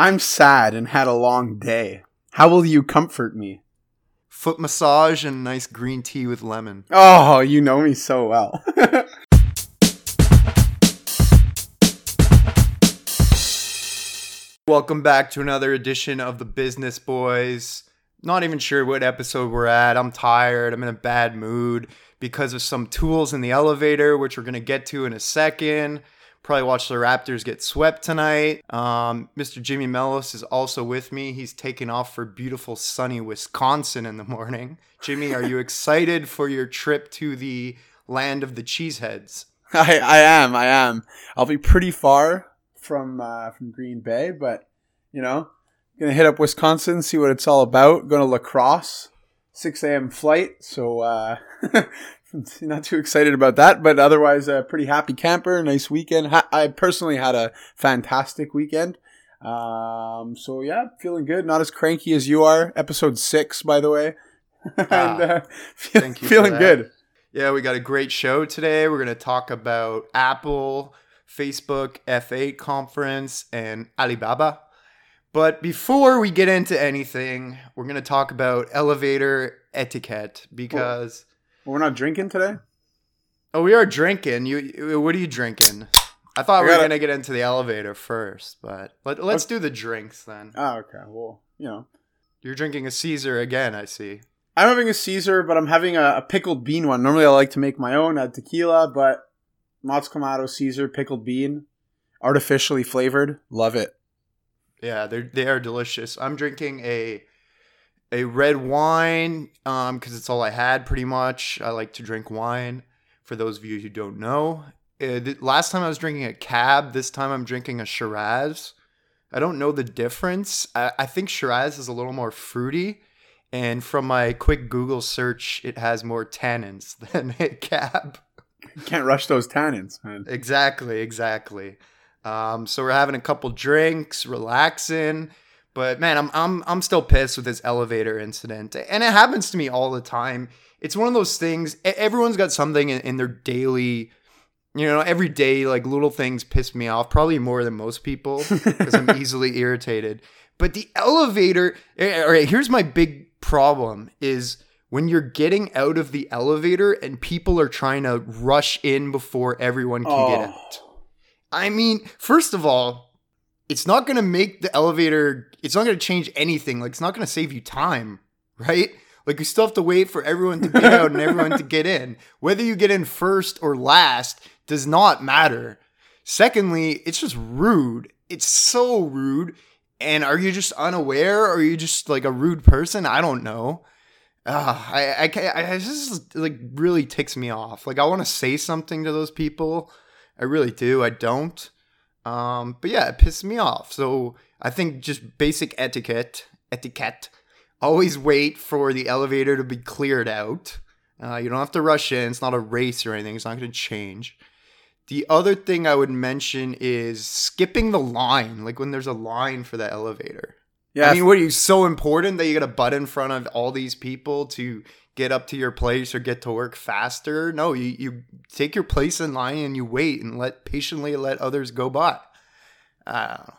I'm sad and had a long day. How will you comfort me? Foot massage and nice green tea with lemon. Oh, you know me so well. Welcome back to another edition of the Business Boys. Not even sure what episode we're at. I'm tired. I'm in a bad mood because of some tools in the elevator, which we're going to get to in a second. Probably watch the Raptors get swept tonight. Um, Mr. Jimmy Mellos is also with me. He's taking off for beautiful sunny Wisconsin in the morning. Jimmy, are you excited for your trip to the land of the cheeseheads? I, I am. I am. I'll be pretty far from uh, from Green Bay, but you know, gonna hit up Wisconsin, see what it's all about. Going to La Crosse, six a.m. flight, so uh, not too excited about that. But otherwise, a pretty happy camper. Nice weekend. Ha- I personally had a fantastic weekend. Um, so yeah, feeling good. Not as cranky as you are. Episode six, by the way. and uh, fe- thank you feeling good. Yeah, we got a great show today. We're going to talk about Apple, Facebook, F8 conference, and Alibaba. But before we get into anything, we're going to talk about elevator etiquette because we're not drinking today. oh, we are drinking. You what are you drinking? I thought I we were going to get into the elevator first, but let, let's do the drinks then. Oh, okay. Well, you know. You're drinking a Caesar again, I see. I'm having a Caesar, but I'm having a, a pickled bean one. Normally, I like to make my own, add tequila, but Mott's Clamato Caesar pickled bean, artificially flavored. Love it. Yeah, they they are delicious. I'm drinking a a red wine um because it's all I had pretty much. I like to drink wine. For those of you who don't know, uh, last time I was drinking a cab. This time I'm drinking a Shiraz. I don't know the difference. I, I think Shiraz is a little more fruity, and from my quick Google search, it has more tannins than a cab. Can't rush those tannins, man. Exactly, exactly. Um, so we're having a couple drinks, relaxing. But man, I'm I'm I'm still pissed with this elevator incident, and it happens to me all the time. It's one of those things. Everyone's got something in, in their daily, you know, every day. Like little things piss me off, probably more than most people, because I'm easily irritated. But the elevator. eh, All right, here's my big problem: is when you're getting out of the elevator and people are trying to rush in before everyone can get Oh. out. I mean, first of all, it's not going to make the elevator, it's not going to change anything. Like, it's not going to save you time, right? Like, you still have to wait for everyone to get out and everyone to get in. Whether you get in first or last does not matter. Secondly, it's just rude. It's so rude. And are you just unaware or are you just like a rude person? I don't know. Uh, I, I, I just like really ticks me off. Like, I want to say something to those people. I really do. I don't. Um, but yeah, it pisses me off. So I think just basic etiquette, etiquette, always wait for the elevator to be cleared out. Uh, you don't have to rush in. It's not a race or anything. It's not going to change. The other thing I would mention is skipping the line, like when there's a line for the elevator. Yeah, I mean, what are you so important that you got to butt in front of all these people to get up to your place or get to work faster? No, you, you take your place in line and you wait and let patiently let others go by. Know.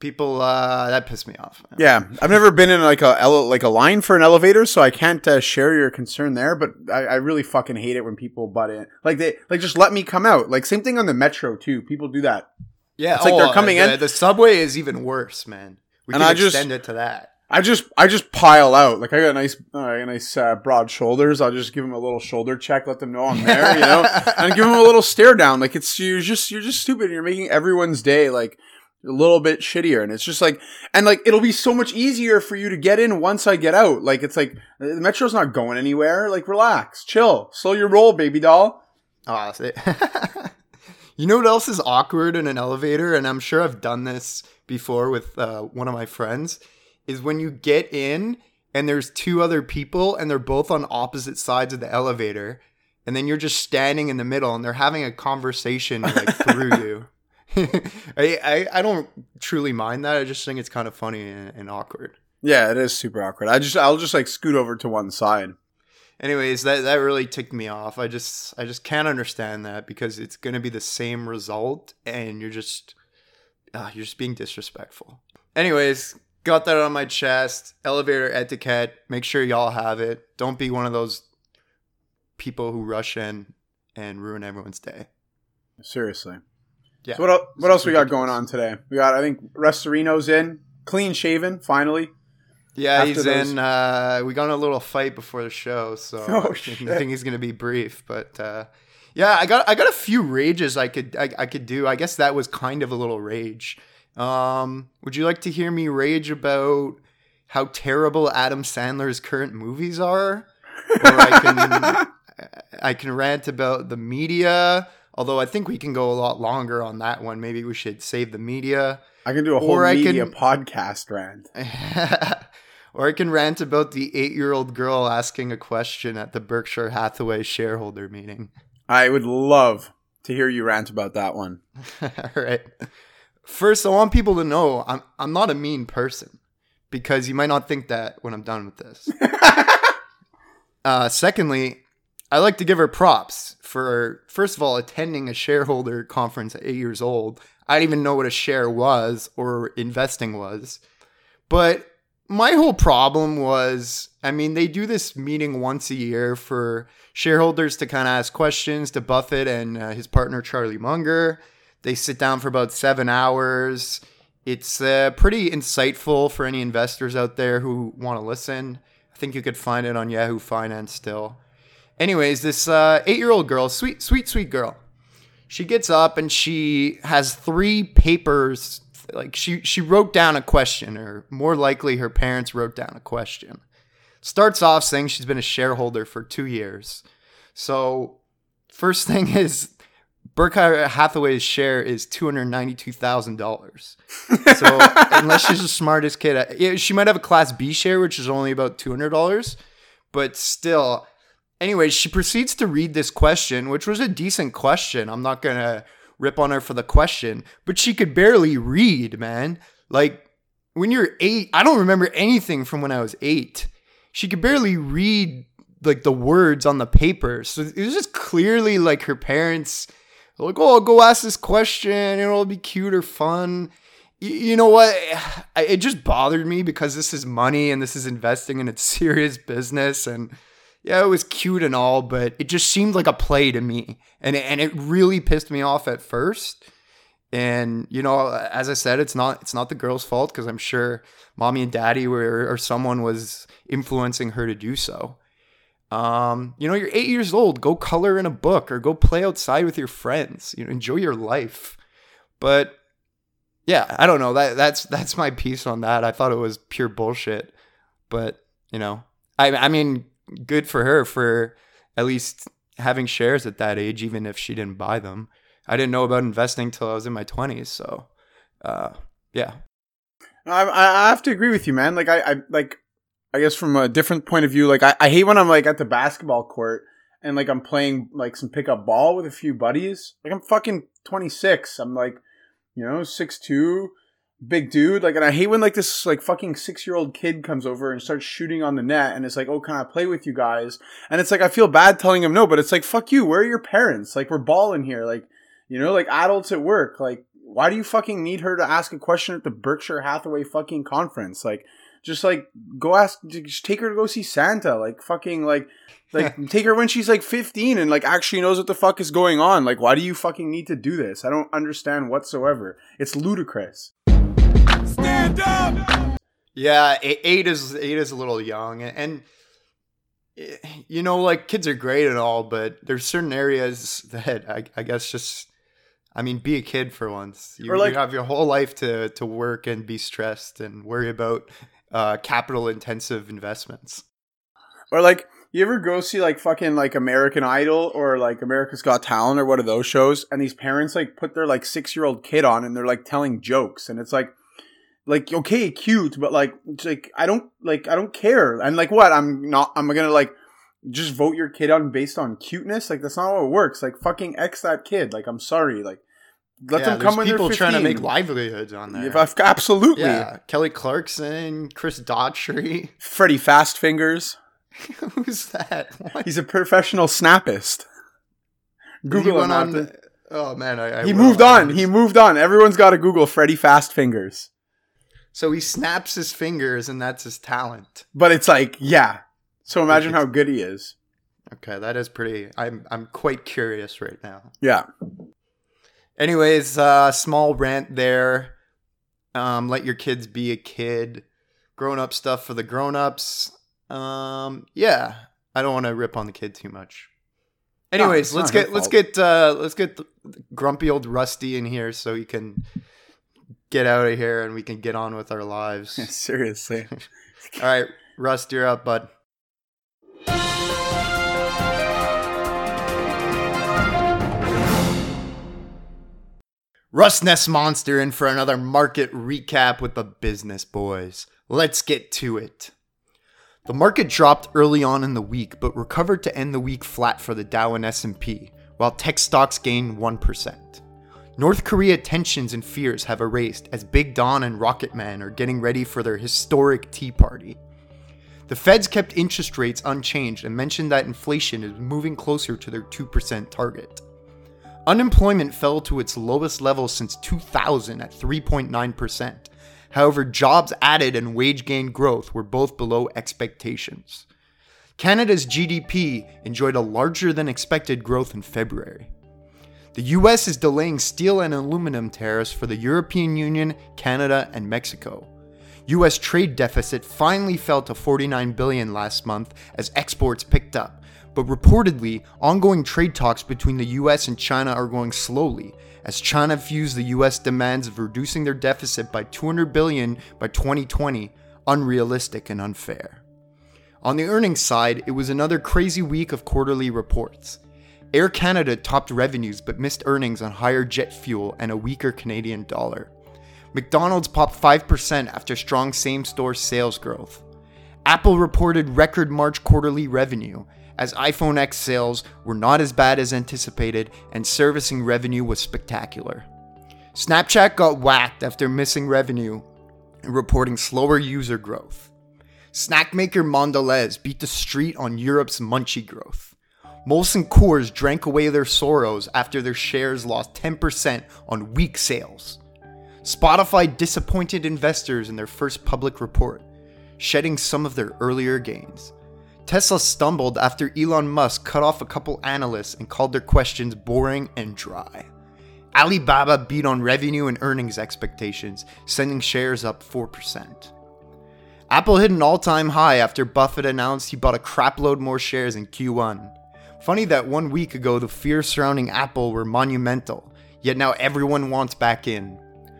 People uh, that piss me off. yeah. I've never been in like a ele- like a line for an elevator, so I can't uh, share your concern there. But I, I really fucking hate it when people butt in. Like they like just let me come out. Like same thing on the metro too. People do that. Yeah, It's like they're oh, coming the, in- The subway is even worse, man. We And can I just- extend it to that. I just I just pile out. Like I got a nice uh, nice uh, broad shoulders. I'll just give them a little shoulder check, let them know I'm there, you know, and give them a little stare down. Like it's you're just you're just stupid. You're making everyone's day like a little bit shittier, and it's just like and like it'll be so much easier for you to get in once I get out. Like it's like the metro's not going anywhere. Like relax, chill, slow your roll, baby doll. Oh, that's it. you know what else is awkward in an elevator? And I'm sure I've done this before with uh, one of my friends. Is when you get in and there's two other people and they're both on opposite sides of the elevator, and then you're just standing in the middle and they're having a conversation like through you. I, I I don't truly mind that. I just think it's kind of funny and, and awkward. Yeah, it is super awkward. I just I'll just like scoot over to one side. anyways that that really ticked me off i just i just can't understand that because it's going to be the same result and you're just uh, you're just being disrespectful. Anyways, got that on my chest. Elevator etiquette. Make sure y'all have it. Don't be one of those people who rush in and ruin everyone's day. Seriously. Yeah. So what, el- what else we got going on today? We got, I think, Restorino's in, clean shaven, finally. Yeah, After he's those- in. Uh, we got in a little fight before the show, so Oh, I think he's gonna be brief. But uh, yeah, I got I got a few rages I could I, I could do. I guess that was kind of a little rage. Um, would you like to hear me rage about how terrible Adam Sandler's current movies are? Or I can I can rant about the media. Although I think we can go a lot longer on that one. Maybe we should save the media. I can do a whole Or media can- podcast rant. or I can rant about the eight year old girl asking a question at the Berkshire Hathaway shareholder meeting. I would love to hear you rant about that one. All right. First, I want people to know I'm, I'm not a mean person because you might not think that when I'm done with this. uh, secondly, I like to give her props for, first of all, attending a shareholder conference at eight years old. I didn't even know what a share was or investing was. But my whole problem was I mean, they do this meeting once a year for shareholders to kind of ask questions to Buffett and uh, his partner, Charlie Munger. They sit down for about seven hours. It's uh, pretty insightful for any investors out there who want to listen. I think you could find it on Yahoo Finance still. Anyways, this uh, eight year old girl, sweet, sweet, sweet girl, she gets up and she has three papers. Like she, she wrote down a question, or more likely, her parents wrote down a question. Starts off saying she's been a shareholder for two years. So, first thing is, Berkshire Hathaway's share is two hundred ninety-two thousand dollars. So unless she's the smartest kid, she might have a Class B share, which is only about two hundred dollars, but still. Anyway, she proceeds to read this question, which was a decent question. I'm not gonna rip on her for the question, but she could barely read, man. Like when you're eight, I don't remember anything from when I was eight. She could barely read like the words on the paper. So it was just clearly like her parents like, oh, go ask this question. It'll be cute or fun. You know what? It just bothered me because this is money and this is investing and it's serious business. And yeah, it was cute and all, but it just seemed like a play to me. And and it really pissed me off at first. And you know, as I said, it's not it's not the girl's fault because I'm sure mommy and daddy were or someone was influencing her to do so. Um, you know, you're eight years old. Go color in a book or go play outside with your friends. You know, enjoy your life. But yeah, I don't know. That that's that's my piece on that. I thought it was pure bullshit. But you know, I I mean, good for her for at least having shares at that age, even if she didn't buy them. I didn't know about investing till I was in my twenties. So, uh, yeah, I, I have to agree with you, man. Like I, I like, I guess from a different point of view, like I, I hate when I'm like at the basketball court and like I'm playing like some pickup ball with a few buddies. Like I'm fucking 26. I'm like, you know, six two, big dude. Like, and I hate when like this like fucking six year old kid comes over and starts shooting on the net, and it's like, oh, can I play with you guys? And it's like I feel bad telling him no, but it's like, fuck you. Where are your parents? Like we're balling here. Like, you know, like adults at work. Like, why do you fucking need her to ask a question at the Berkshire Hathaway fucking conference? Like, just like go ask, just take her to go see Santa. Like, fucking like. Like take her when she's like 15 and like actually knows what the fuck is going on. Like why do you fucking need to do this? I don't understand whatsoever. It's ludicrous. Stand up! yeah. Eight is eight is a little young, and, and you know, like kids are great and all, but there's certain areas that I, I guess just. I mean, be a kid for once. You, Or, like- you have your whole life to to work and be stressed and worry about uh, capital intensive investments. Or like you ever go see like fucking like American Idol or like America's Got Talent or one of those shows and these parents like put their like 6-year-old kid on and they're like telling jokes and it's like like okay, cute, but like like I don't like I don't care. And like what? I'm not I'm to like just vote your kid on based on cuteness? Like that's not how it works. Like fucking X that kid. Like I'm sorry. Like let yeah, them come when people they're 15. trying to make livelihoods on there. Absolutely. Yeah, Kelly Clarkson, Chris Daughtry. Freddie Fast Fingers. Who's that? What? He's a professional snappist. Google him on. after- Oh man, I, I He moved on. He moved on. Everyone's got to Google Freddy Fast Fingers. So he snaps his fingers, and that's his talent. But it's like, yeah. So imagine how good he is. Okay, that is pretty. I'm I'm quite curious right now. Yeah. Anyways, uh, small rant there. Um, let your kids be a kid. Grown up stuff for the grown ups. Um, yeah, I don't want to rip on the kid too much. Anyways, it's let's get let's get uh, let's get grumpy old Rusty in here so he can get out of here and we can get on with our lives. Seriously. All right, Rust, you're up, bud. Rust Nest Monster in for another market recap with the business boys. Let's get to it. The market dropped early on in the week, but recovered to end the week flat for the Dow and S&P, while tech stocks gained 1%. North Korea tensions and fears have erased as Big Don and Rocket Man are getting ready for their historic Tea Party. The Feds kept interest rates unchanged and mentioned that inflation is moving closer to their 2% target. Unemployment fell to its lowest level since 2000 at 3.9%. However, jobs added and wage gain growth were both below expectations. Canada's GDP enjoyed a larger than expected growth in February. The US is delaying steel and aluminum tariffs for the European Union, Canada, and Mexico. US trade deficit finally fell to 49 billion last month as exports picked up, but reportedly, ongoing trade talks between the US and China are going slowly as China views the US demands of reducing their deficit by 200 billion by 2020 unrealistic and unfair. On the earnings side, it was another crazy week of quarterly reports. Air Canada topped revenues but missed earnings on higher jet fuel and a weaker Canadian dollar. McDonald's popped 5% after strong same store sales growth. Apple reported record March quarterly revenue, as iPhone X sales were not as bad as anticipated and servicing revenue was spectacular. Snapchat got whacked after missing revenue and reporting slower user growth. Snack maker Mondelez beat the street on Europe's munchie growth. Molson Coors drank away their sorrows after their shares lost 10% on weak sales. Spotify disappointed investors in their first public report, shedding some of their earlier gains. Tesla stumbled after Elon Musk cut off a couple analysts and called their questions boring and dry. Alibaba beat on revenue and earnings expectations, sending shares up 4%. Apple hit an all time high after Buffett announced he bought a crapload more shares in Q1. Funny that one week ago the fears surrounding Apple were monumental, yet now everyone wants back in.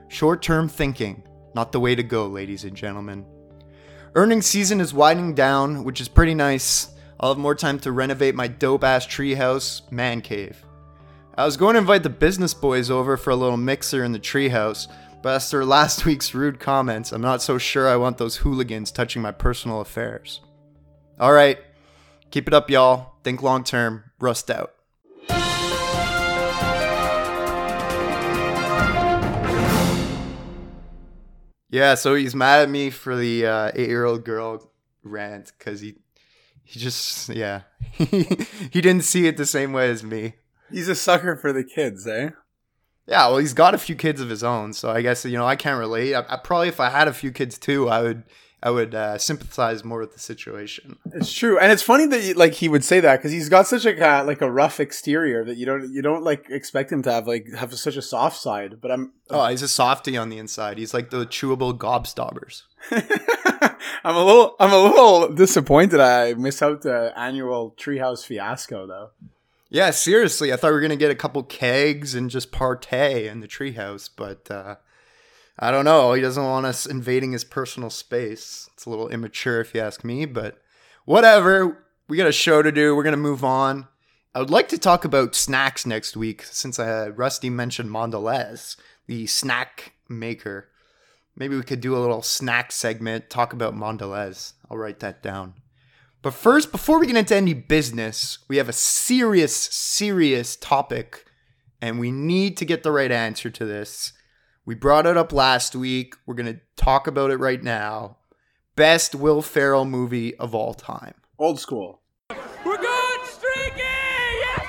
Short term thinking, not the way to go, ladies and gentlemen. Earnings season is winding down, which is pretty nice. I'll have more time to renovate my dope ass treehouse man cave. I was going to invite the business boys over for a little mixer in the treehouse, but after last week's rude comments, I'm not so sure I want those hooligans touching my personal affairs. Alright, keep it up, y'all. Think long term, rust out. Yeah, so he's mad at me for the uh, eight-year-old girl rant because he he just yeah he didn't see it the same way as me. He's a sucker for the kids, eh? Yeah, well, he's got a few kids of his own, so I guess you know I can't relate. I, I probably if I had a few kids too, I would I would uh, sympathize more with the situation. It's true, and it's funny that like he would say that because he's got such a uh, like a rough exterior that you don't you don't like expect him to have like have such a soft side. But I'm Oh, he's a softie on the inside. He's like the chewable gobstoppers. I'm a little I'm a little disappointed I missed out the annual treehouse fiasco though. Yeah, seriously, I thought we were gonna get a couple kegs and just partay in the treehouse, but uh, I don't know. He doesn't want us invading his personal space. It's a little immature, if you ask me, but whatever. We got a show to do. We're gonna move on. I would like to talk about snacks next week, since uh, Rusty mentioned Mondelez, the snack maker. Maybe we could do a little snack segment, talk about Mondelez. I'll write that down. But first, before we get into any business, we have a serious, serious topic, and we need to get the right answer to this. We brought it up last week. We're going to talk about it right now. Best Will Ferrell movie of all time. Old school. We're going streaking! Yes!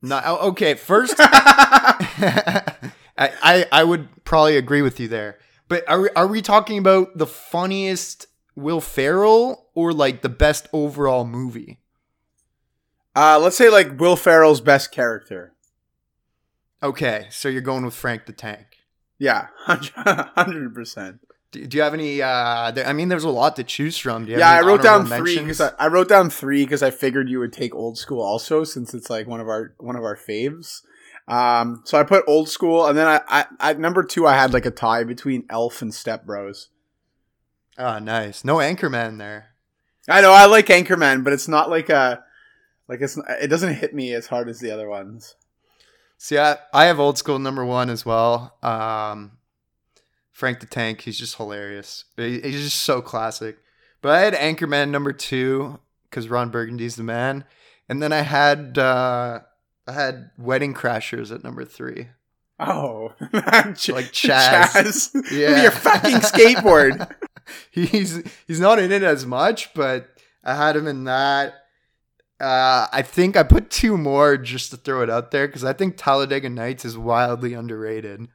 No, oh, okay. First, I, I I would probably agree with you there. But are we, are we talking about the funniest Will Ferrell or like the best overall movie? Uh, let's say like Will Ferrell's best character. Okay, so you're going with Frank the Tank. Yeah, hundred percent. Do, do you have any? Uh, there, I mean, there's a lot to choose from. Do you have Yeah, I any wrote down three because I, I wrote down three because I figured you would take old school also since it's like one of our one of our faves. Um, so I put old school, and then I, I at number two I had like a tie between Elf and Step Bros. Oh, nice. No Anchorman there. I know I like Anchorman, but it's not like a like it's it doesn't hit me as hard as the other ones. See, I, I have old school number one as well. Um, Frank the Tank, he's just hilarious. He- He's just so classic. But I had Anchorman number two because Ron Burgundy's the man, and then I had uh, I had Wedding Crashers at number three. Oh, Ch- Like Chaz. Chaz. Yeah. Your fucking skateboard. he's he's not in it as much, but I had him in that. Uh, I think I put two more just to throw it out there because I think Talladega Nights is wildly underrated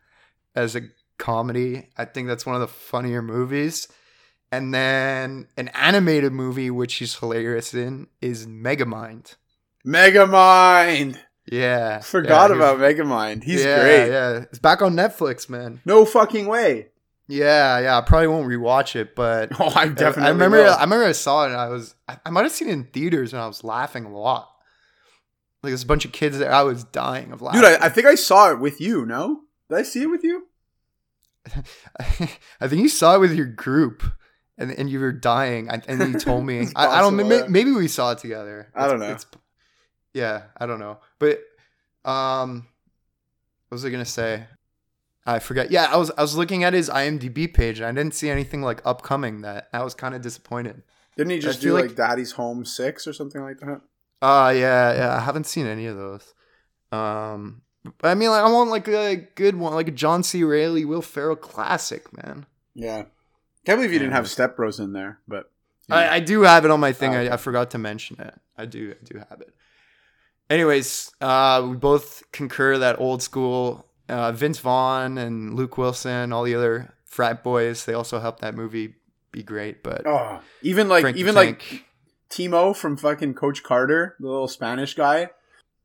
as a comedy. I think that's one of the funnier movies. And then an animated movie which he's hilarious in is Megamind. Megamind. Yeah, Forgot yeah, about Megamind. He's yeah, great. Yeah, it's back on Netflix, man. No fucking way. Yeah, yeah. I probably won't rewatch it, but Oh, I definitely. I remember. will. I remember I saw it and I was. I, I might have seen it in theaters and I was laughing a lot. Like there's a bunch of kids there. I was dying of laughing. Dude, I, I think I saw it with you. No, did I see it with you? I think you saw it with your group, and and you were dying. And, and you told me. I, I don't. Maybe, maybe we saw it together. I don't know. it's- yeah, I don't know. But um, what was I gonna say? I forget. Yeah, I was I was looking at his IMDb page and I didn't see anything like upcoming. That I was kind of disappointed. Didn't he just do like- like, Daddy's Home Six or something like that? Uh yeah, yeah. I haven't seen any of those. Um but I mean like I want like a good one, like a John C. Reilly, Will Ferrell classic, man. Yeah. Can't believe you didn't have Step Bros in there, but I, I do have it on my thing. Oh, okay. I, I forgot to mention it. I do I do have it. Anyways, uh we both concur that old school uh Vince Vaughn and Luke Wilson, all the other frat boys, they also helped that movie be great. But oh, even like Frank even like Timo from fucking Coach Carter, the little Spanish guy.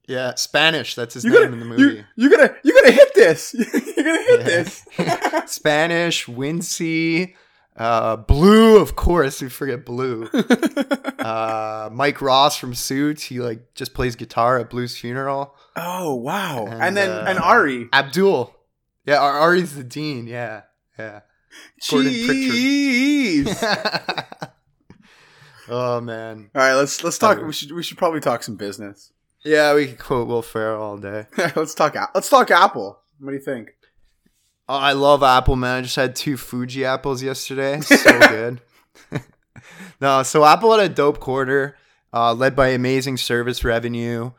yeah, Spanish, that's his You name gotta, in the movie. you gotta, you gotta hit this. You're gonna hit Yeah. this. Spanish, Weensie, uh, Blue, of course. We forget Blue. uh, Mike Ross from Suits. He like just plays guitar at Blue's funeral. oh wow! And, And, then uh, and Ari. Abdul. Yeah, Ari's the dean. Yeah, yeah. Pritchard. Oh man. All right, let's let's talk. We should we should probably talk some business. Yeah, we could quote Will Ferrell all day. let's talk. Let's talk Apple. What do you think? Oh, I love Apple, man. I just had two Fuji apples yesterday. So good. no, so Apple had a dope quarter, uh, led by amazing service revenue.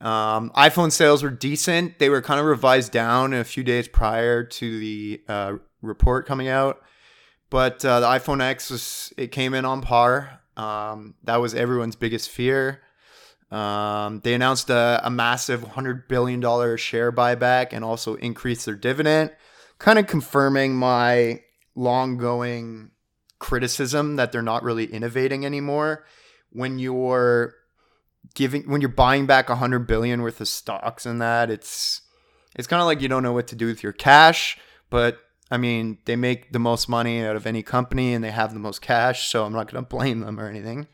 Um, iPhone sales were decent. They were kind of revised down a few days prior to the uh, report coming out, but uh, the iPhone X was it came in on par. Um, that was everyone's biggest fear. Um, they announced a, a massive $100 billion share buyback and also increased their dividend, kind of confirming my long going criticism that they're not really innovating anymore. When you're giving, when you're buying back 100 billion worth of stocks and that, it's, it's kind of like you don't know what to do with your cash, but I mean, they make the most money out of any company and they have the most cash, so I'm not going to blame them or anything.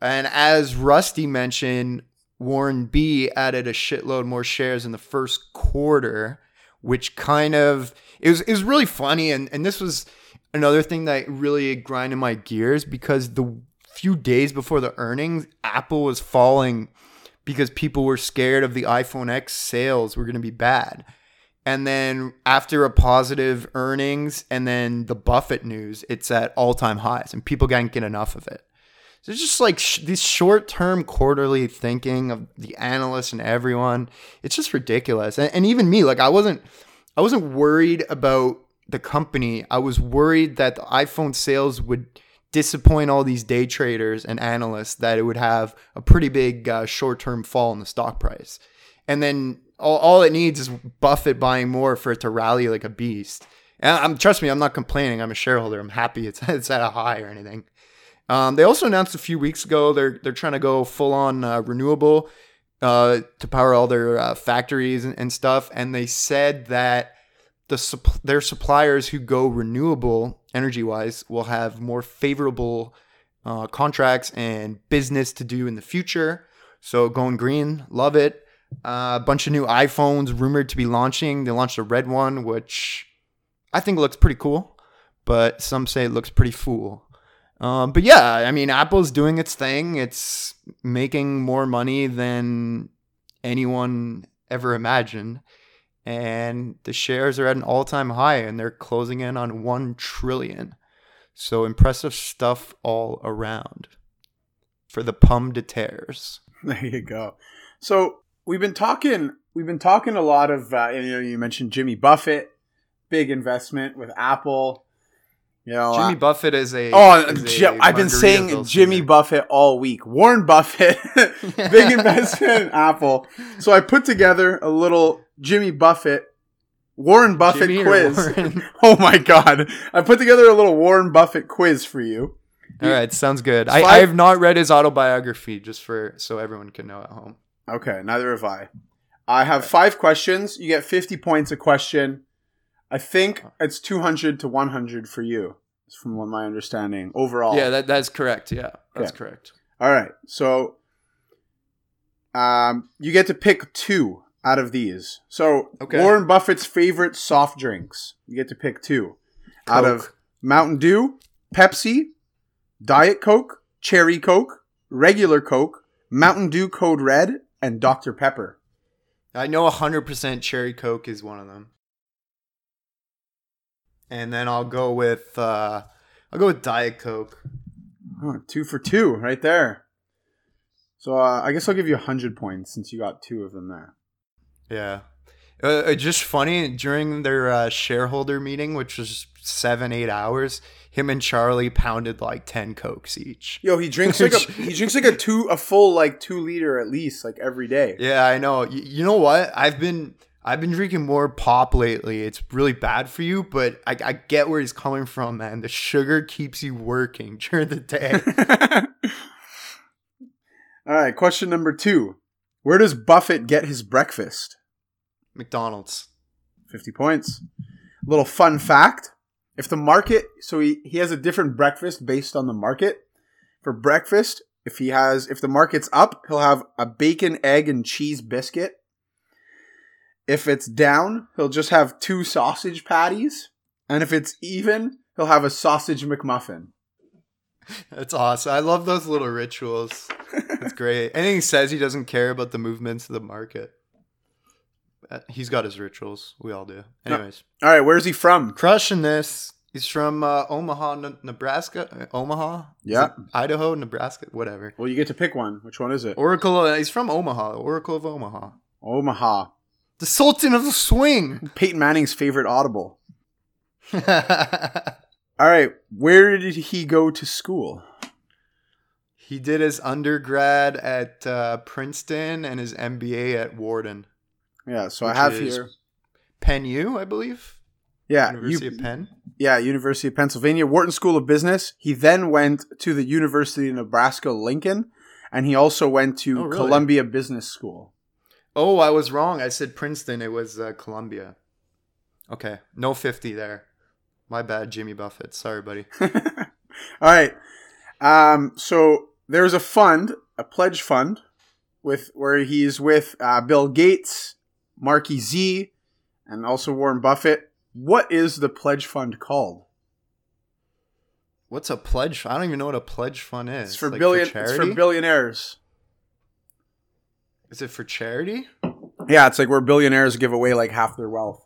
And as Rusty mentioned, Warren B added a shitload more shares in the first quarter, which kind of it was it was really funny. And and this was another thing that really grinded my gears because the few days before the earnings, Apple was falling because people were scared of the iPhone X sales were going to be bad. And then after a positive earnings and then the Buffett news, it's at all time highs and people can't get enough of it. It's just like sh- this short term quarterly thinking of the analysts and everyone. It's just ridiculous. And, and even me, like I wasn't, I wasn't worried about the company. I was worried that the iPhone sales would disappoint all these day traders and analysts that it would have a pretty big uh, short term fall in the stock price. and then all, all it needs is Buffett buying more for it to rally like a beast. And I'm trust me, I'm not complaining. I'm a shareholder. I'm happy it's it's at a high or anything. Um, they also announced a few weeks ago they're they're trying to go full on uh, renewable uh, to power all their uh, factories and, and stuff. And they said that the their suppliers who go renewable energy wise will have more favorable uh, contracts and business to do in the future. So going green, love it. Uh, a bunch of new iPhones rumored to be launching. They launched a red one, which I think looks pretty cool, but some say it looks pretty fool. Um, but yeah, I mean, Apple's doing its thing. It's making more money than anyone ever imagined. And the shares are at an all time high and they're closing in on 1 trillion. So impressive stuff all around for the pomme de terres. There you go. So we've been talking. We've been talking a lot of. Uh, you know, you mentioned Jimmy Buffett, big investment with Apple. You know, Jimmy uh, Buffett is a. Oh, is a Ji- I've been saying Jimmy. Buffett all week. Warren Buffett, big investment in Apple. So I put together a little Jimmy Buffett, Warren Buffett Jimmy quiz. Warren? Oh my god! I put together a little Warren Buffett quiz for you. All right, sounds good. I, I have not read his autobiography, just for so everyone can know at home. Okay, neither have I. I have five questions. You get 50 points a question. I think it's 200 to 100 for you, from what my understanding overall. Yeah, that that's correct. Yeah, that's Okay. correct. All right. So um, you get to pick two out of these. So Okay. Warren Buffett's favorite soft drinks. You get to pick two out of Mountain Dew, Pepsi, Diet Coke, Cherry Coke, regular Coke, Mountain Dew Code Red, and Dr. Pepper. I know 100% cherry coke is one of them. And then I'll go with uh I'll go with diet coke. Huh, two for two right there. So uh, I guess I'll give you 100 points since you got two of them there. Yeah. Uh, uh, just funny during their uh, shareholder meeting, which was seven, eight hours. Him and Charlie pounded like ten cokes each. Yo, he drinks like a he drinks like a two a full like two liter at least like every day. Yeah, I know. Y- you know what? I've been I've been drinking more pop lately. It's really bad for you, but I, I get where he's coming from, man. The sugar keeps you working during the day. All right, question number two. Where does Buffett get his breakfast? McDonald's. 50 points. A Little fun fact. If the market, so he, he has a different breakfast based on the market. For breakfast, if he has, if the market's up, he'll have a bacon, egg, and cheese biscuit. If it's down, he'll just have two sausage patties. And if it's even, he'll have a sausage McMuffin. That's awesome. I love those little rituals. It's great. Anything he says he doesn't care about the movements of the market. Uh, He's got his rituals. We all do. Anyways, All right, where's he from? crushing this. He's from uh, Omaha, N- Nebraska. Omaha? Yeah. Idaho, Nebraska, whatever. Well, you get to pick one. Which one is it? Oracle. Uh, he's from Omaha. Oracle of Omaha. Omaha. The Sultan of the Swing. Peyton Manning's favorite audible. All right, where did he go to school? he did his undergrad at uh, Princeton and his MBA at Wharton. Yeah, so I have here. Penn U, I believe. Yeah, University you- of Penn. yeah, University of Pennsylvania, Wharton School of Business. He then went to the University of Nebraska Lincoln, and he also went to Oh, really? Columbia Business School. Oh, I was wrong. I said Princeton. It was uh, Columbia. Okay, no fifty there. My bad, Jimmy Buffett. Sorry, buddy. All right. Um, so there's a fund, a pledge fund, with where he's with uh, Bill Gates, Marky Z, and also Warren Buffett. What is the pledge fund called? What's a pledge? I don't even know what a pledge fund is. It's for Like, billion. it's for billionaires. Is it for charity? Yeah, it's like where billionaires give away like half their wealth.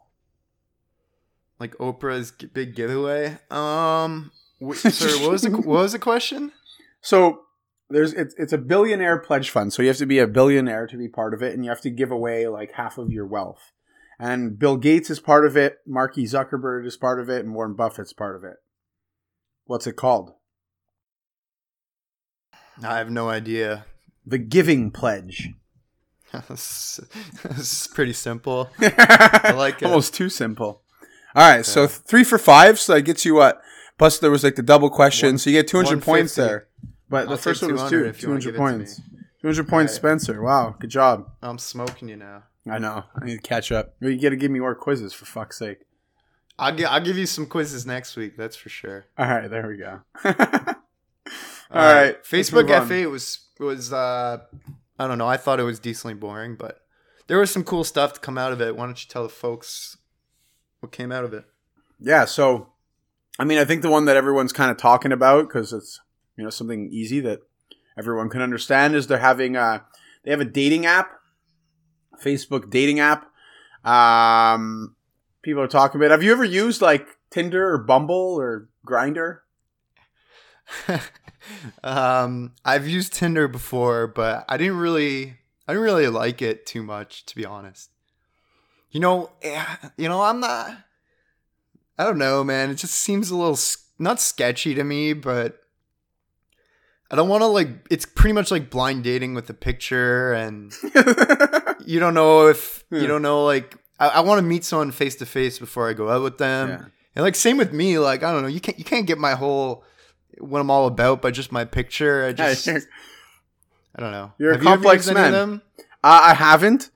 Like Oprah's big giveaway? Um, wh- sorry, what was the what was the question? So there's it's it's a billionaire pledge fund. So you have to be a billionaire to be part of it, and you have to give away like half of your wealth. And Bill Gates is part of it. Marky Zuckerberg is part of it, and Warren Buffett's part of it. What's it called? I have no idea. The Giving Pledge. this is pretty simple. I like it. Almost too simple. All right, so three for five, so that gets you what? Plus, there was like the double question, One- so you get 200 points there. But the I'll first one was 200 two, if you wanna 200 give it to me. points. 200 points, Spencer. Wow, good job. I'm smoking you now. I know. I need to catch up. You got to give me more quizzes for fuck's sake. I'll, gi- I'll give you some quizzes next week. That's for sure. All right, there we go. All right, let's Facebook move. F8 was was uh, I don't know. I thought it was decently boring, but there was some cool stuff to come out of it. Why don't you tell the folks what came out of it? Yeah, so I mean, I think the one that everyone's kind of talking about because it's you know something easy that everyone can understand is they're having a they have a dating app, Facebook dating app. Um, people are talking about. Have you ever used like Tinder or Bumble or Grindr? um, I've used Tinder before, but I didn't really, I didn't really like it too much, to be honest. You know, eh, you know, I'm not. I don't know, man. It just seems a little not sketchy to me, but I don't want to like. It's pretty much like blind dating with a picture, and you don't know if you don't know like. I, I want to meet someone face to face before I go out with them. Yeah. And like same with me, like I don't know, you can't you can't get my whole what I'm all about by just my picture. I just I don't know. You're a Have you ever complex of man. Uh, I haven't.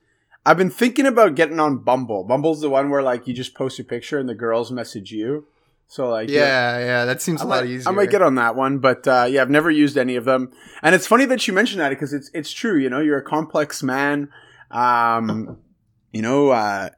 I've been thinking about getting on Bumble. Bumble's the one where like you just post your picture and the girls message you. So like you're- Yeah, yeah, that seems I a might, lot easier. I might get on that one, but uh, yeah, I've never used any of them. And it's funny that you mentioned that because it's it's true. You know, you're a complex man. Um, you know, uh,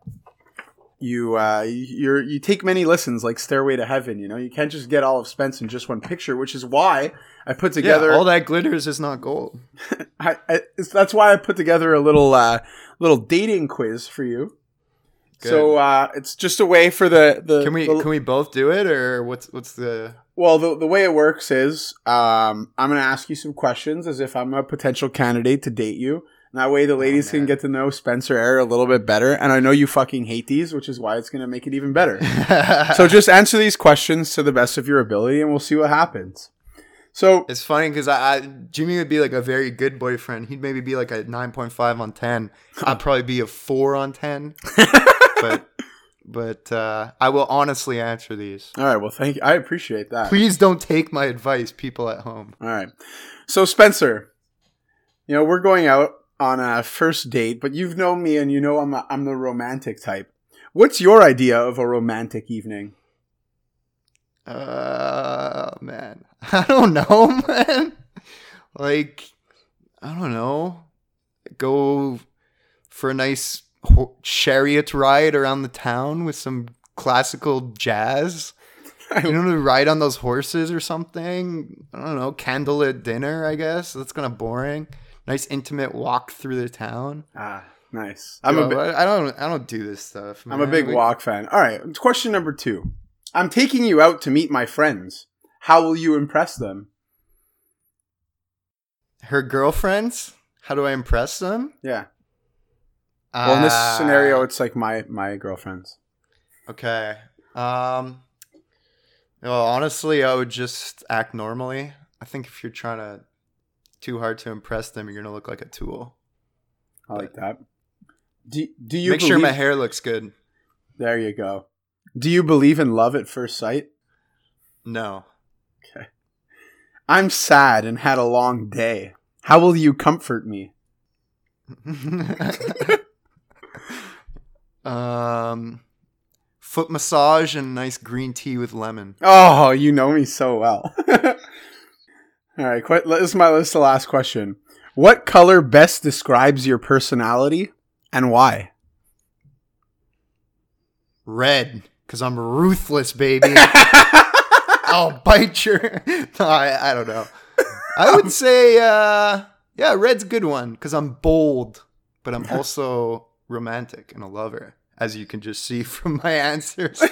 you uh, you're you take many listens like Stairway to Heaven. You know, you can't just get all of Spence in just one picture, which is why I put yeah, together. all that glitters is not gold. I, I, it's, that's why I put together a little uh, little dating quiz for you. Good. So uh, it's just a way for the the Can we the- can we both do it or what's what's the Well, the, the way it works is um, I'm going to ask you some questions as if I'm a potential candidate to date you. And that way the ladies can get to know Spencer Air a little bit better. And I know you fucking hate these, which is why it's going to make it even better. so just answer these questions to the best of your ability and we'll see what happens. So, It's funny because I, I Jimmy would be like a very good boyfriend. He'd maybe be like a nine point five on ten. I'd probably be a four on ten. but but uh, I will honestly answer these. all right. Well, thank you. I appreciate that. Please don't take my advice, people at home. All right. So, Spencer, you know, we're going out on a first date, but you've known me and you know I'm, a, I'm the romantic type. What's your idea of a romantic evening? Uh man. I don't know, man. Like I don't know. Go for a nice ho- chariot ride around the town with some classical jazz. You know, to ride on those horses or something. I don't know. Candlelit dinner, I guess. That's kind of boring. Nice intimate walk through the town. Ah, nice. I'm Yo, a bit, I don't. I don't do this stuff. I'm a big Like, walk fan. All right. Question number two. I'm taking you out to meet my friends. How will you impress them? Her girlfriends. How do I impress them? Yeah. Well, in this Uh, scenario, it's like my my girlfriends. Okay. Um. Well, honestly, I would just act normally. I think if you're trying to too hard to impress them, you're gonna look like a tool. I like that. Do Do you Make sure my hair looks good. There you go. Do you believe in love at first sight? No. Okay. I'm sad and had a long day. How will you comfort me? um, foot massage and nice green tea with lemon. Oh, you know me so well. All right, qu- this is my this is the last question. What color best describes your personality and why? Red, because I'm ruthless, baby. I'll bite your. No, I, I don't know. I would say, uh, yeah, red's a good one because I'm bold, but I'm also romantic and a lover, as you can just see from my answers.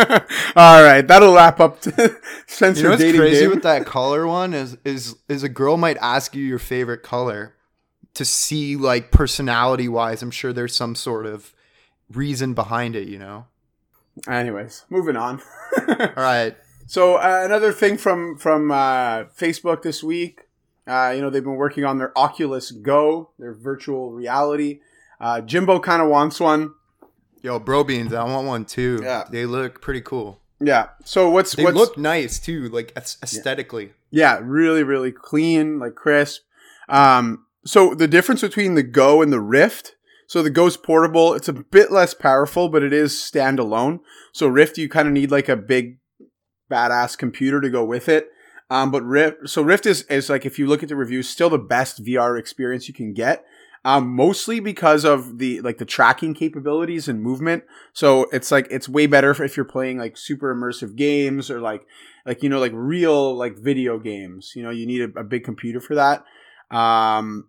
All right, that'll wrap up to Spencer You know what's crazy game. with that color one is is is a girl might ask you your favorite color to see like personality wise. I'm sure there's some sort of reason behind it. You know. Anyways, moving on. All right. So uh, another thing from from uh, Facebook this week, Uh, you know, they've been working on their Oculus Go, their virtual reality. Uh, Jimbo kind of wants one. Yo, bro beans, I want one too. Yeah. They look pretty cool. Yeah. So what's They what's look nice too, like aes- aesthetically. yeah, really, really clean, like crisp. Um, so the difference between the Go and the Rift. So the Go's portable. It's a bit less powerful, but it is standalone. So Rift, you kind of need like a big, badass computer to go with it. Um, but Rift, so Rift is, is like, if you look at the reviews, still the best VR experience you can get. Um, mostly because of the, like the tracking capabilities and movement. So it's like, it's way better if you're playing like super immersive games or like, like, you know, like real, like video games, you know, you need a, a big computer for that. Um,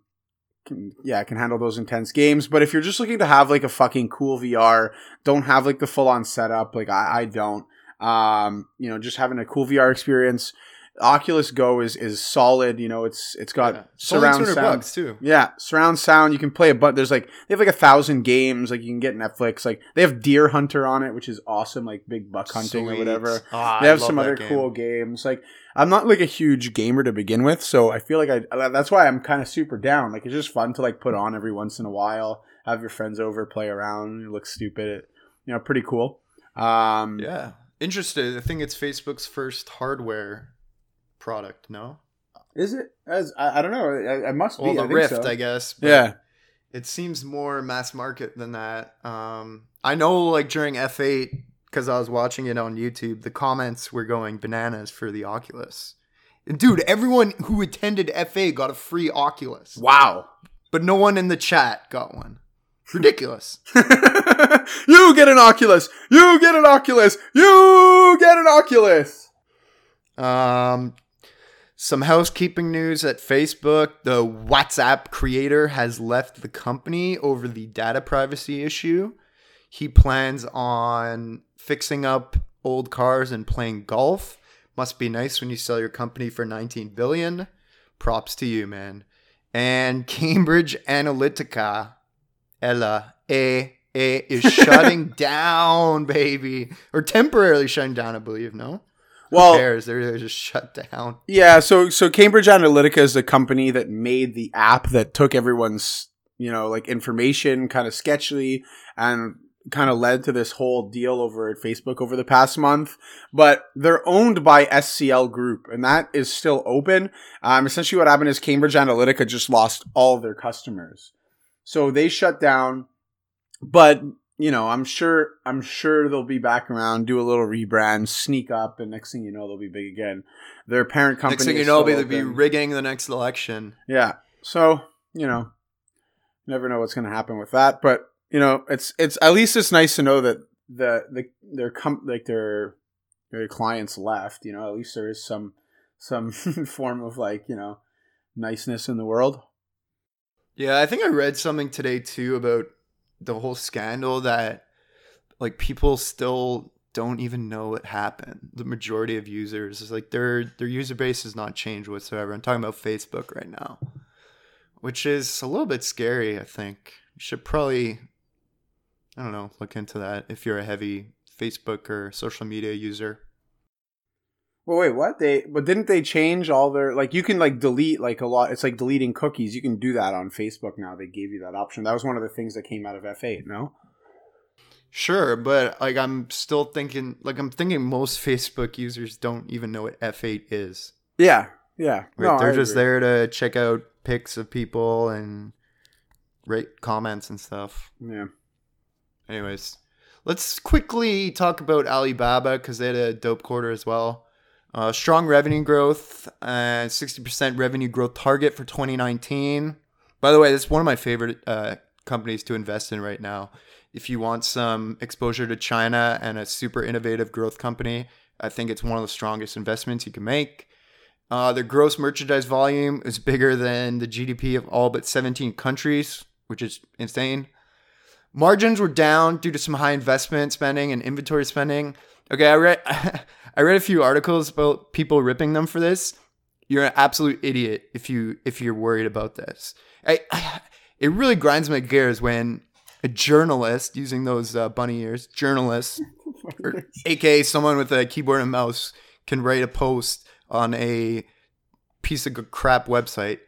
can, yeah, it can handle those intense games. But if you're just looking to have like a fucking cool VR, don't have like the full on setup, like I, I don't. Um, you know, just having a cool VR experience. Oculus Go is is solid. You know, it's it's got Yeah. Surround sound. bucks too. Yeah, surround sound. You can play a but. There's like they have like a thousand games. Like you can get Netflix. Like they have Deer Hunter on it, which is awesome. Like big buck hunting or whatever. Ah, they have some other game. cool games. Like I'm not like a huge gamer to begin with, so I feel like I that's why I'm kind of super down. Like it's just fun to like put on every once in a while. Have your friends over, play around, look stupid. It, You know, pretty cool. Um, Yeah. Interested. I think it's Facebook's first hardware product, no? Is it? As I, I don't know. I, I must Well, be. the I think Rift, so. I guess. but Yeah. It seems more mass market than that. Um, I know, like during F8, because I was watching it on YouTube, the comments were going bananas for the Oculus. And dude, everyone who attended F8 got a free Oculus, Wow. but no one in the chat got one. Ridiculous. you get an Oculus. You get an Oculus. You get an Oculus. Um, some housekeeping news at Facebook. The WhatsApp creator has left the company over the data privacy issue. He plans on fixing up old cars and playing golf. Must be nice when you sell your company for 19 billion. Props to you, man. And Cambridge Analytica, Ella, A, A is shutting down, baby. Or temporarily shutting down, I believe, no? Well, cares? They're, they're just shut down. yeah. So, so Cambridge Analytica is the company that made the app that took everyone's, you know, like information kind of sketchily and kind of led to this whole deal over at Facebook over the past month. But they're owned by SCL Group, and that is still open. Um, essentially, what happened is Cambridge Analytica just lost all of their customers, so they shut down. But you know, I'm sure, I'm sure they'll be back around, do a little rebrand, sneak up, and next thing you know, they'll be big again. Their parent company. Next thing you know, they'll be rigging the next election. Yeah. So, you know, never know what's going to happen with that, but you know, it's it's at least it's nice to know that the the their com- like their their clients left, you know, at least there is some some form of like, you know, niceness in the world. Yeah, I think I read something today too about the whole scandal that like people still don't even know what happened. The majority of users is like their their user base has not changed whatsoever. I'm talking about Facebook right now, which is a little bit scary. I think you should probably, I don't know, look into that if you're a heavy Facebook or social media user. Well, wait, what? They but didn't they change all their like you can like delete like a lot it's like deleting cookies. You can do that on Facebook now. They gave you that option. That was one of the things that came out of F8, no? Sure, but like I'm still thinking, like I'm thinking most Facebook users don't even know what F8 is. Yeah. Yeah. No, They're I just agree. there to check out pics of people and rate comments and stuff. Yeah. Anyways, let's quickly talk about Alibaba because they had a dope quarter as well. Uh, strong revenue growth, uh, 60% revenue growth target for 2019. By the way, this is one of my favorite uh, companies to invest in right now. If you want some exposure to China and a super innovative growth company, I think it's one of the strongest investments you can make. Uh, their gross merchandise volume is bigger than the GDP of all but 17 countries, which is insane. Margins were down due to some high investment spending and inventory spending. Okay, I read I read a few articles about people ripping them for this. You're an absolute idiot if you if you're worried about this. I, it really grinds my gears when a journalist using those uh, bunny ears, journalist, or aka someone with a keyboard and mouse, can write a post on a piece of crap website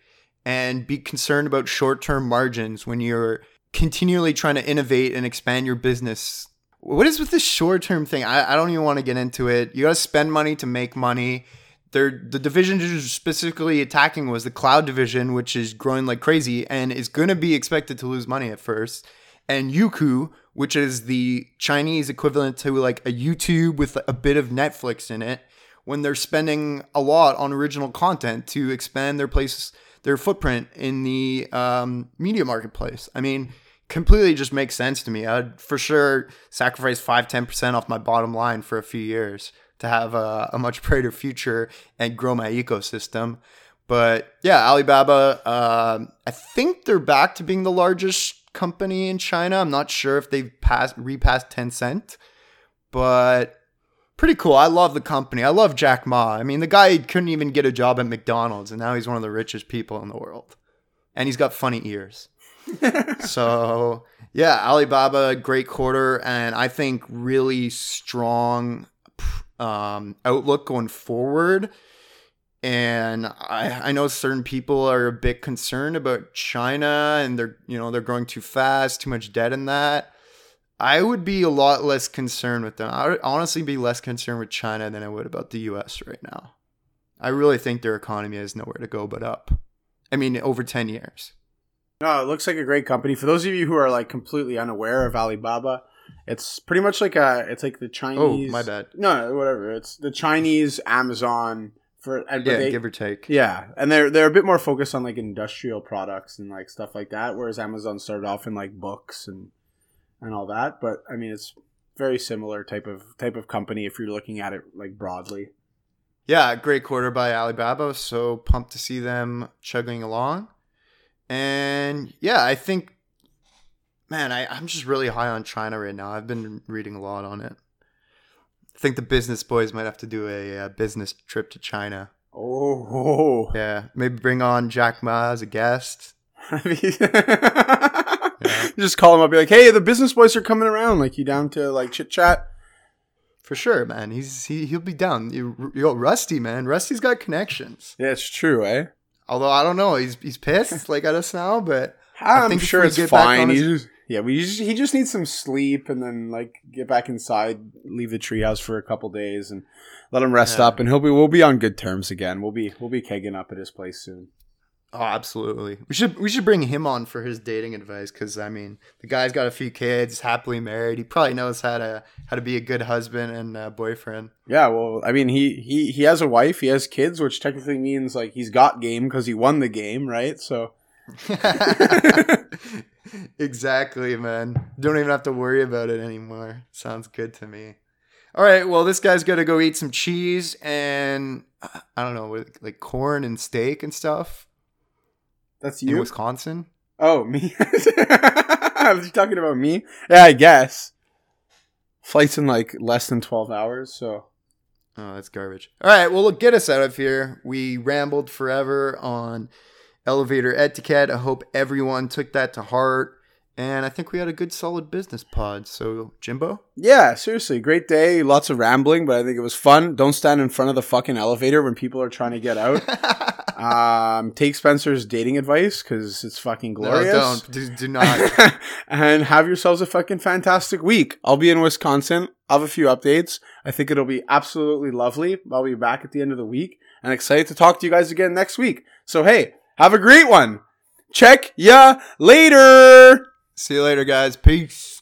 and be concerned about short term margins when you're continually trying to innovate and expand your business. What is with this short term thing? I, I don't even want to get into it. You got to spend money to make money. They're, the division you're specifically attacking was the cloud division, which is growing like crazy and is going to be expected to lose money at first. And Youku, which is the Chinese equivalent to like a YouTube with a bit of Netflix in it, when they're spending a lot on original content to expand their place, their footprint in the um, media marketplace. I mean, completely just makes sense to me. I'd for sure sacrifice 5 10% off my bottom line for a few years to have a, a much brighter future and grow my ecosystem. But yeah, Alibaba, uh, I think they're back to being the largest company in China. I'm not sure if they've passed repassed Tencent, but pretty cool. I love the company. I love Jack Ma. I mean, the guy couldn't even get a job at McDonald's, and now he's one of the richest people in the world, and he's got funny ears. so yeah, Alibaba, great quarter, and I think really strong um, outlook going forward. And I, I know certain people are a bit concerned about China and they're you know they're growing too fast, too much debt in that. I would be a lot less concerned with them. I would honestly be less concerned with China than I would about the US right now. I really think their economy has nowhere to go but up. I mean, over 10 years. No, it looks like a great company. For those of you who are like completely unaware of Alibaba, it's pretty much like a it's like the oh, Chinese Oh, my bad. No, no, whatever. It's the Chinese Amazon for and Yeah, they- give or take. Yeah, and they're they're a bit more focused on like industrial products and like stuff like that, whereas Amazon started off in like books and and all that. But I mean, it's very similar type of type of company if you're looking at it like broadly. Yeah, great quarter by Alibaba. So pumped to see them chugging along. And yeah, I think, man, I, I'm just really high on China right now. I've been reading a lot on it. I think the business boys might have to do a, uh business trip to China. Oh, Yeah, maybe bring on Jack Ma as a guest. just call him up, be like, "Hey, the business boys are coming around. Like, you down to like chit chat?" For sure, man. He's he, he'll be down. You, yo, Rusty, man. Rusty's got connections. Yeah, it's true, eh? Although I don't know, he's he's pissed like at us now, but I'm think sure it's fine. He his- just, yeah, we just, he just needs some sleep and then like get back inside, leave the treehouse for a couple days, and let him rest Yeah. up. And he'll be we'll be on good terms again. We'll be we'll be kegging up at his place soon. Oh, absolutely. We should we should bring him on for his dating advice because I mean the guy's got a few kids, happily married. He probably knows how to how to be a good husband and uh, boyfriend. Yeah, well, I mean, he he he has a wife, he has kids, which technically means like he's got game because he won the game, right? So exactly, man. Don't even have to worry about it anymore. Sounds good to me. All right, well, this guy's got to go eat some cheese and I don't know, like corn and steak and stuff that's you. in. Wisconsin. Oh, me? Are you talking about me? Yeah, I guess. Flight's in like less than twelve hours, so Oh, that's garbage. All right, well, look, get us out of here. We rambled forever on elevator etiquette. I hope everyone took that to heart. And I think we had a good, solid business pod. So, Jimbo? yeah, seriously, great day. Lots of rambling, but I think it was fun. Don't stand in front of the fucking elevator when people are trying to get out. um, take Spencer's dating advice because it's fucking glorious. No, don't. Do, do not. and have yourselves a fucking fantastic week. I'll be in Wisconsin. I'll have a few updates. I think it'll be absolutely lovely. I'll be back at the end of the week and excited to talk to you guys again next week. So, hey, have a great one. Check ya later. See you later, guys. Peace.